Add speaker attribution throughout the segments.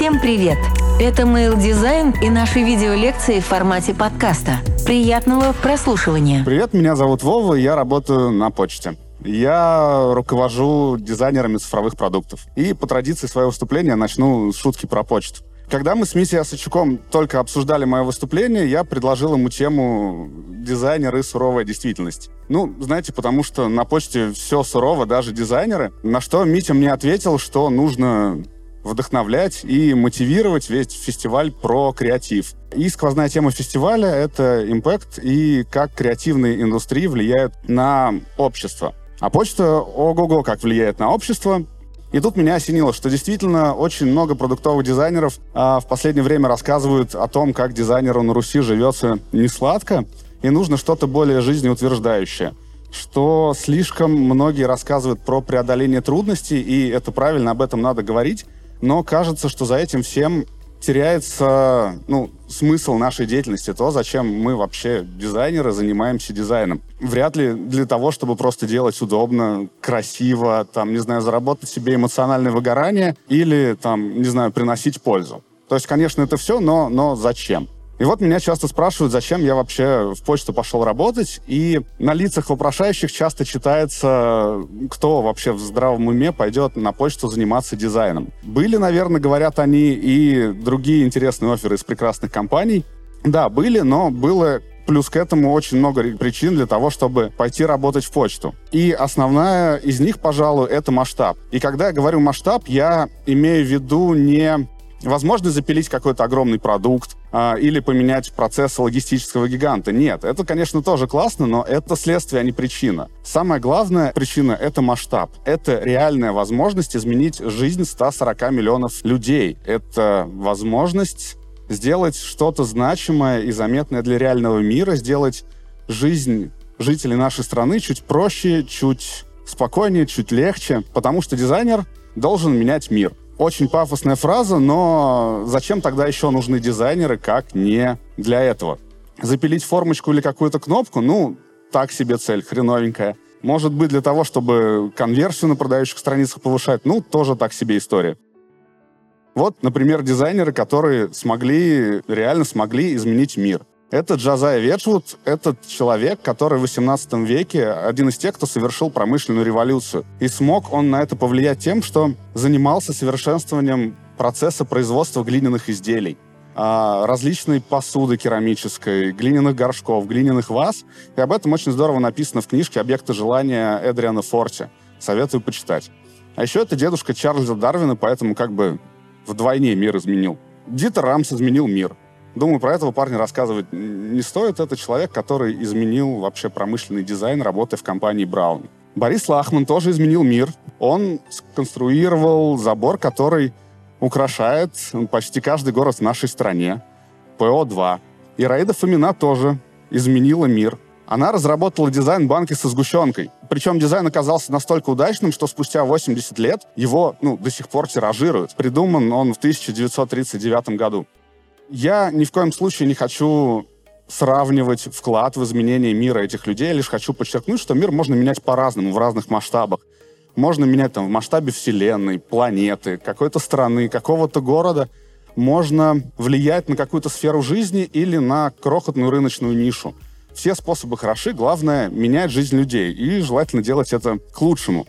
Speaker 1: Всем привет! Это Mail Design и наши видеолекции в формате подкаста. Приятного прослушивания!
Speaker 2: Привет, меня зовут Вова, я работаю на почте. Я руковожу дизайнерами цифровых продуктов. И по традиции своего выступления начну с шутки про почту. Когда мы с Митей Осадчуком только обсуждали мое выступление, я предложил ему тему «Дизайнер и суровая действительность». Ну, знаете, потому что на почте все сурово, даже дизайнеры. На что Митя мне ответил, что нужно вдохновлять и мотивировать весь фестиваль про креатив. И сквозная тема фестиваля — это импакт и как креативные индустрии влияют на общество. А почта ого-го как влияет на общество. И тут меня осенило, что действительно очень много продуктовых дизайнеров а, в последнее время рассказывают о том, как дизайнеру на Руси живется не сладко, и нужно что-то более жизнеутверждающее. Что слишком многие рассказывают про преодоление трудностей, и это правильно, об этом надо говорить, но кажется, что за этим всем теряется ну, смысл нашей деятельности, то, зачем мы вообще, дизайнеры, занимаемся дизайном. Вряд ли для того, чтобы просто делать удобно, красиво, там, не знаю, заработать себе эмоциональное выгорание или, там, не знаю, приносить пользу. То есть, конечно, это все, но, но зачем? И вот меня часто спрашивают, зачем я вообще в почту пошел работать, и на лицах вопрошающих часто читается, кто вообще в здравом уме пойдет на почту заниматься дизайном. Были, наверное, говорят они, и другие интересные оферы из прекрасных компаний. Да, были, но было Плюс к этому очень много причин для того, чтобы пойти работать в почту. И основная из них, пожалуй, это масштаб. И когда я говорю масштаб, я имею в виду не возможность запилить какой-то огромный продукт а, или поменять процесс логистического гиганта. Нет, это, конечно, тоже классно, но это следствие, а не причина. Самая главная причина — это масштаб. Это реальная возможность изменить жизнь 140 миллионов людей. Это возможность сделать что-то значимое и заметное для реального мира, сделать жизнь жителей нашей страны чуть проще, чуть спокойнее, чуть легче, потому что дизайнер должен менять мир. Очень пафосная фраза, но зачем тогда еще нужны дизайнеры, как не для этого? Запилить формочку или какую-то кнопку, ну, так себе цель, хреновенькая. Может быть, для того, чтобы конверсию на продающих страницах повышать, ну, тоже так себе история. Вот, например, дизайнеры, которые смогли, реально смогли изменить мир. Это Джазай Веджвуд, этот человек, который в 18 веке один из тех, кто совершил промышленную революцию. И смог он на это повлиять тем, что занимался совершенствованием процесса производства глиняных изделий а, различной посуды керамической, глиняных горшков, глиняных ваз. И об этом очень здорово написано в книжке «Объекты желания» Эдриана Форти. Советую почитать. А еще это дедушка Чарльза Дарвина, поэтому как бы вдвойне мир изменил. Дитер Рамс изменил мир. Думаю, про этого парня рассказывать не стоит. Это человек, который изменил вообще промышленный дизайн, работая в компании Браун. Борис Лахман тоже изменил мир. Он сконструировал забор, который украшает почти каждый город в нашей стране. ПО-2. И Раида Фомина тоже изменила мир. Она разработала дизайн банки со сгущенкой. Причем дизайн оказался настолько удачным, что спустя 80 лет его ну, до сих пор тиражируют. Придуман он в 1939 году. Я ни в коем случае не хочу сравнивать вклад в изменение мира этих людей. Я лишь хочу подчеркнуть, что мир можно менять по-разному, в разных масштабах. Можно менять там в масштабе Вселенной, планеты, какой-то страны, какого-то города. Можно влиять на какую-то сферу жизни или на крохотную рыночную нишу. Все способы хороши, главное — менять жизнь людей. И желательно делать это к лучшему.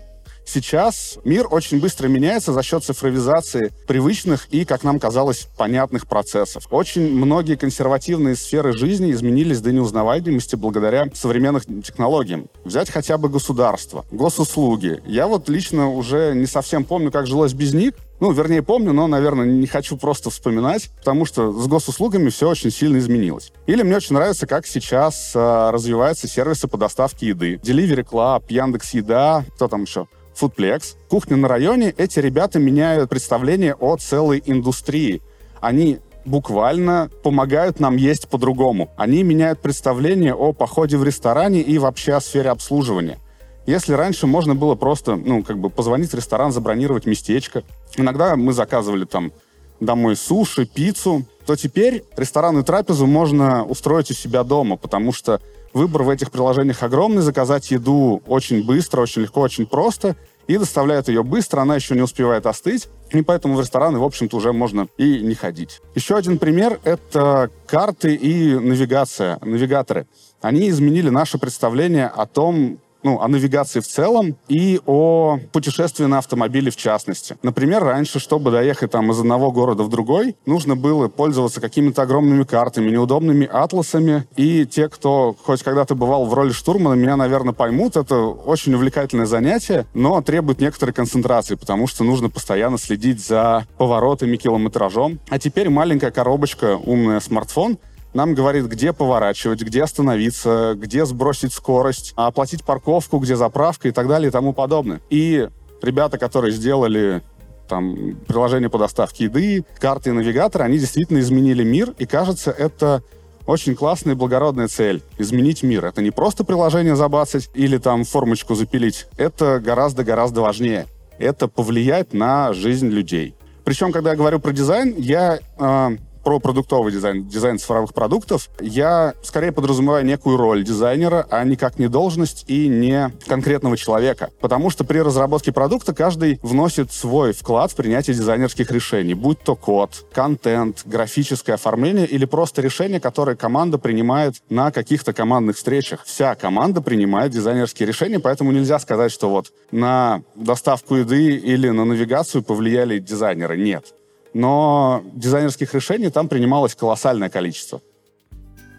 Speaker 2: Сейчас мир очень быстро меняется за счет цифровизации привычных и, как нам казалось, понятных процессов. Очень многие консервативные сферы жизни изменились до неузнаваемости благодаря современным технологиям. Взять хотя бы государство, госуслуги. Я вот лично уже не совсем помню, как жилось без них, ну, вернее, помню, но, наверное, не хочу просто вспоминать, потому что с госуслугами все очень сильно изменилось. Или мне очень нравится, как сейчас э, развиваются сервисы по доставке еды. Delivery Club, Яндекс Еда, кто там еще? Foodplex, кухня на районе, эти ребята меняют представление о целой индустрии. Они буквально помогают нам есть по-другому. Они меняют представление о походе в ресторане и вообще о сфере обслуживания. Если раньше можно было просто, ну, как бы позвонить в ресторан, забронировать местечко, иногда мы заказывали там домой суши, пиццу, то теперь ресторанную трапезу можно устроить у себя дома, потому что Выбор в этих приложениях огромный, заказать еду очень быстро, очень легко, очень просто. и доставляют ее быстро, она еще не успевает остыть, и поэтому в рестораны, в общем-то, уже можно и не ходить. Еще один пример — это карты и навигация, навигаторы. Они изменили наше представление о том, ну, о навигации в целом и о путешествии на автомобиле в частности. Например, раньше, чтобы доехать там из одного города в другой, нужно было пользоваться какими-то огромными картами, неудобными атласами. И те, кто хоть когда-то бывал в роли штурмана, меня, наверное, поймут. Это очень увлекательное занятие, но требует некоторой концентрации, потому что нужно постоянно следить за поворотами, километражом. А теперь маленькая коробочка, умная смартфон — нам говорит, где поворачивать, где остановиться, где сбросить скорость, оплатить парковку, где заправка и так далее и тому подобное. И ребята, которые сделали там приложение по доставке еды, карты и навигаторы, они действительно изменили мир, и кажется, это очень классная и благородная цель — изменить мир. Это не просто приложение забацать или там формочку запилить. Это гораздо-гораздо важнее. Это повлиять на жизнь людей. Причем, когда я говорю про дизайн, я э, про продуктовый дизайн, дизайн цифровых продуктов, я скорее подразумеваю некую роль дизайнера, а никак не должность и не конкретного человека. Потому что при разработке продукта каждый вносит свой вклад в принятие дизайнерских решений, будь то код, контент, графическое оформление или просто решение, которое команда принимает на каких-то командных встречах. Вся команда принимает дизайнерские решения, поэтому нельзя сказать, что вот на доставку еды или на навигацию повлияли дизайнеры. Нет но дизайнерских решений там принималось колоссальное количество.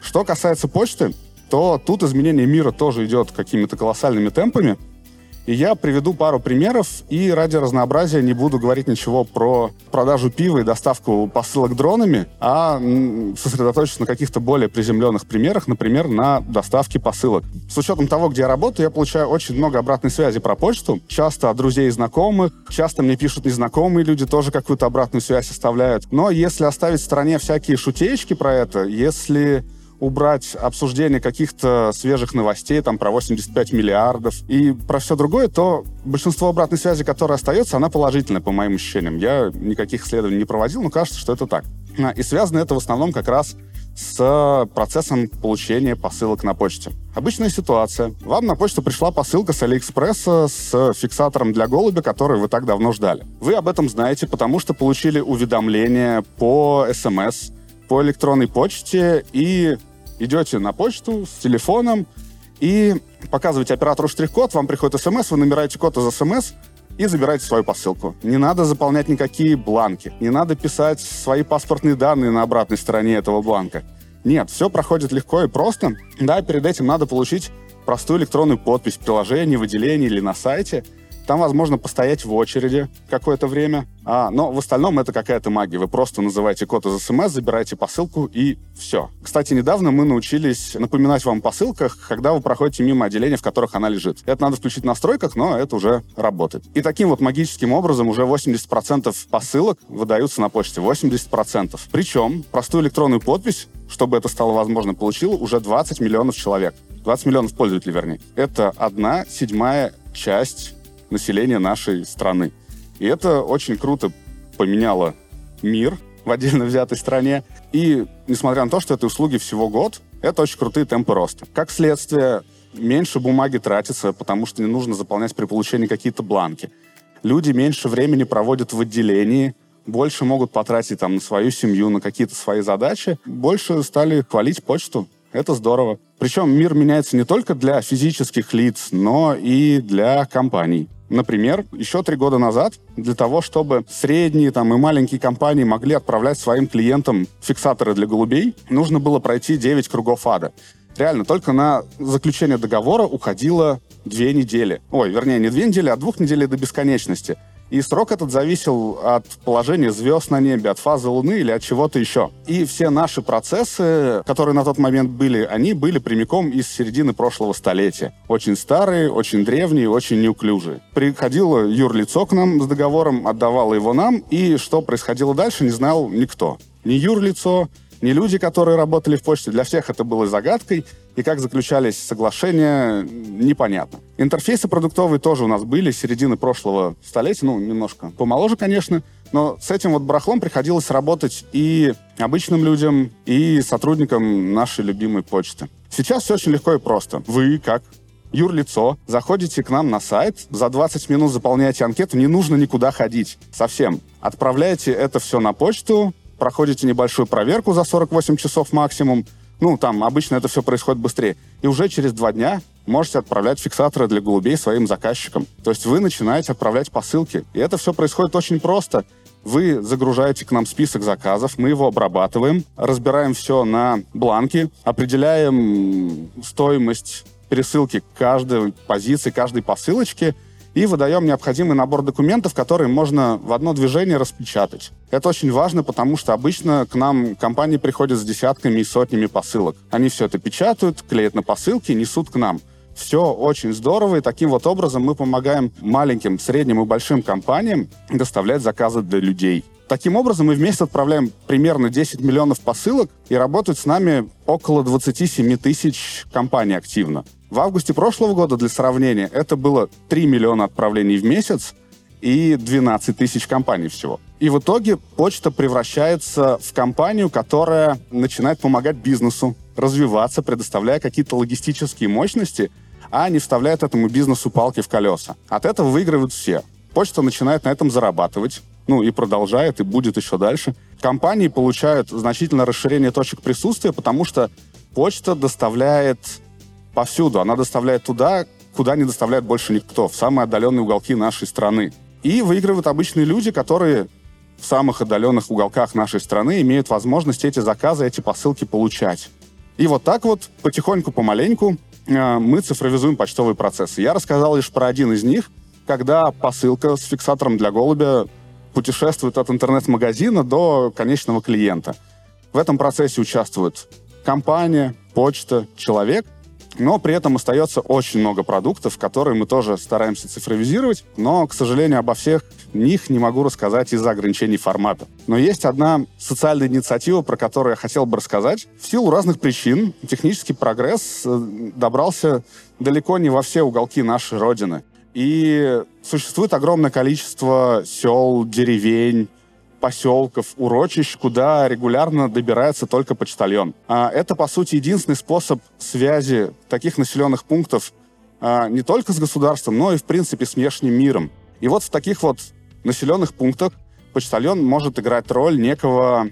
Speaker 2: Что касается почты, то тут изменение мира тоже идет какими-то колоссальными темпами. И я приведу пару примеров, и ради разнообразия не буду говорить ничего про продажу пива и доставку посылок дронами, а сосредоточусь на каких-то более приземленных примерах, например, на доставке посылок. С учетом того, где я работаю, я получаю очень много обратной связи про почту, часто от друзей и знакомых, часто мне пишут незнакомые люди, тоже какую-то обратную связь оставляют. Но если оставить в стороне всякие шутеечки про это, если убрать обсуждение каких-то свежих новостей, там, про 85 миллиардов и про все другое, то большинство обратной связи, которая остается, она положительная, по моим ощущениям. Я никаких исследований не проводил, но кажется, что это так. А, и связано это в основном как раз с процессом получения посылок на почте. Обычная ситуация. Вам на почту пришла посылка с Алиэкспресса с фиксатором для голубя, который вы так давно ждали. Вы об этом знаете, потому что получили уведомление по СМС, по электронной почте и идете на почту с телефоном и показываете оператору штрих-код, вам приходит смс, вы набираете код из смс и забираете свою посылку. Не надо заполнять никакие бланки, не надо писать свои паспортные данные на обратной стороне этого бланка. Нет, все проходит легко и просто. Да, перед этим надо получить простую электронную подпись в приложении, в отделении или на сайте – там возможно постоять в очереди какое-то время. А, но в остальном это какая-то магия. Вы просто называете код из смс, забираете посылку и все. Кстати, недавно мы научились напоминать вам о посылках, когда вы проходите мимо отделения, в которых она лежит. Это надо включить в настройках, но это уже работает. И таким вот магическим образом уже 80% посылок выдаются на почте. 80%. Причем простую электронную подпись, чтобы это стало возможно, получило уже 20 миллионов человек. 20 миллионов пользователей, вернее. Это одна седьмая часть населения нашей страны. И это очень круто поменяло мир в отдельно взятой стране. И несмотря на то, что это услуги всего год, это очень крутые темпы роста. Как следствие, меньше бумаги тратится, потому что не нужно заполнять при получении какие-то бланки. Люди меньше времени проводят в отделении, больше могут потратить там на свою семью, на какие-то свои задачи, больше стали хвалить почту. Это здорово. Причем мир меняется не только для физических лиц, но и для компаний. Например, еще три года назад для того, чтобы средние там, и маленькие компании могли отправлять своим клиентам фиксаторы для голубей, нужно было пройти 9 кругов ада. Реально, только на заключение договора уходило две недели. Ой, вернее, не две недели, а двух недель до бесконечности. И срок этот зависел от положения звезд на небе, от фазы Луны или от чего-то еще. И все наши процессы, которые на тот момент были, они были прямиком из середины прошлого столетия. Очень старые, очень древние, очень неуклюжие. Приходило юрлицо к нам с договором, отдавало его нам, и что происходило дальше, не знал никто. Ни юрлицо, ни люди, которые работали в почте. Для всех это было загадкой, и как заключались соглашения, непонятно. Интерфейсы продуктовые тоже у нас были с середины прошлого столетия, ну, немножко помоложе, конечно, но с этим вот барахлом приходилось работать и обычным людям, и сотрудникам нашей любимой почты. Сейчас все очень легко и просто. Вы, как юрлицо, заходите к нам на сайт, за 20 минут заполняете анкету, не нужно никуда ходить совсем. Отправляете это все на почту, проходите небольшую проверку за 48 часов максимум, ну, там обычно это все происходит быстрее. И уже через два дня можете отправлять фиксаторы для голубей своим заказчикам. То есть вы начинаете отправлять посылки. И это все происходит очень просто. Вы загружаете к нам список заказов, мы его обрабатываем, разбираем все на бланки, определяем стоимость пересылки каждой позиции, каждой посылочки – и выдаем необходимый набор документов, которые можно в одно движение распечатать. Это очень важно, потому что обычно к нам компании приходят с десятками и сотнями посылок. Они все это печатают, клеят на посылки и несут к нам. Все очень здорово, и таким вот образом мы помогаем маленьким, средним и большим компаниям доставлять заказы для людей. Таким образом, мы в месяц отправляем примерно 10 миллионов посылок, и работают с нами около 27 тысяч компаний активно. В августе прошлого года, для сравнения, это было 3 миллиона отправлений в месяц и 12 тысяч компаний всего. И в итоге почта превращается в компанию, которая начинает помогать бизнесу развиваться, предоставляя какие-то логистические мощности, а не вставляет этому бизнесу палки в колеса. От этого выигрывают все. Почта начинает на этом зарабатывать, ну и продолжает, и будет еще дальше. Компании получают значительное расширение точек присутствия, потому что почта доставляет повсюду. Она доставляет туда, куда не доставляет больше никто, в самые отдаленные уголки нашей страны. И выигрывают обычные люди, которые в самых отдаленных уголках нашей страны имеют возможность эти заказы, эти посылки получать. И вот так вот, потихоньку, помаленьку, э, мы цифровизуем почтовые процессы. Я рассказал лишь про один из них, когда посылка с фиксатором для голубя путешествует от интернет-магазина до конечного клиента. В этом процессе участвуют компания, почта, человек — но при этом остается очень много продуктов, которые мы тоже стараемся цифровизировать, но, к сожалению, обо всех них не могу рассказать из-за ограничений формата. Но есть одна социальная инициатива, про которую я хотел бы рассказать. В силу разных причин технический прогресс э, добрался далеко не во все уголки нашей Родины. И существует огромное количество сел, деревень, поселков, урочищ, куда регулярно добирается только почтальон. А это, по сути, единственный способ связи таких населенных пунктов а, не только с государством, но и, в принципе, с внешним миром. И вот в таких вот населенных пунктах почтальон может играть роль некого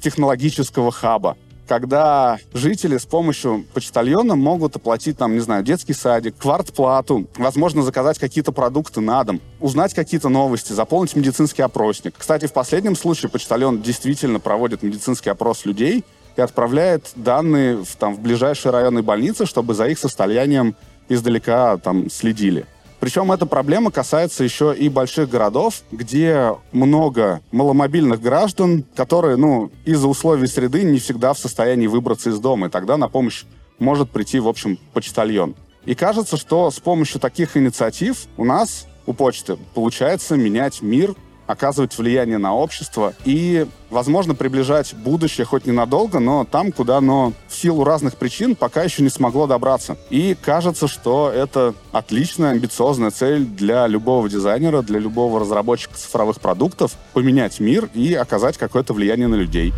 Speaker 2: технологического хаба когда жители с помощью почтальона могут оплатить, там, не знаю, детский садик, квартплату, возможно, заказать какие-то продукты на дом, узнать какие-то новости, заполнить медицинский опросник. Кстати, в последнем случае почтальон действительно проводит медицинский опрос людей и отправляет данные в, там, в ближайшие районные больницы, чтобы за их состоянием издалека там следили. Причем эта проблема касается еще и больших городов, где много маломобильных граждан, которые, ну, из-за условий среды не всегда в состоянии выбраться из дома, и тогда на помощь может прийти, в общем, почтальон. И кажется, что с помощью таких инициатив у нас, у почты, получается менять мир оказывать влияние на общество и, возможно, приближать будущее хоть ненадолго, но там, куда оно в силу разных причин пока еще не смогло добраться. И кажется, что это отличная, амбициозная цель для любого дизайнера, для любого разработчика цифровых продуктов поменять мир и оказать какое-то влияние на людей.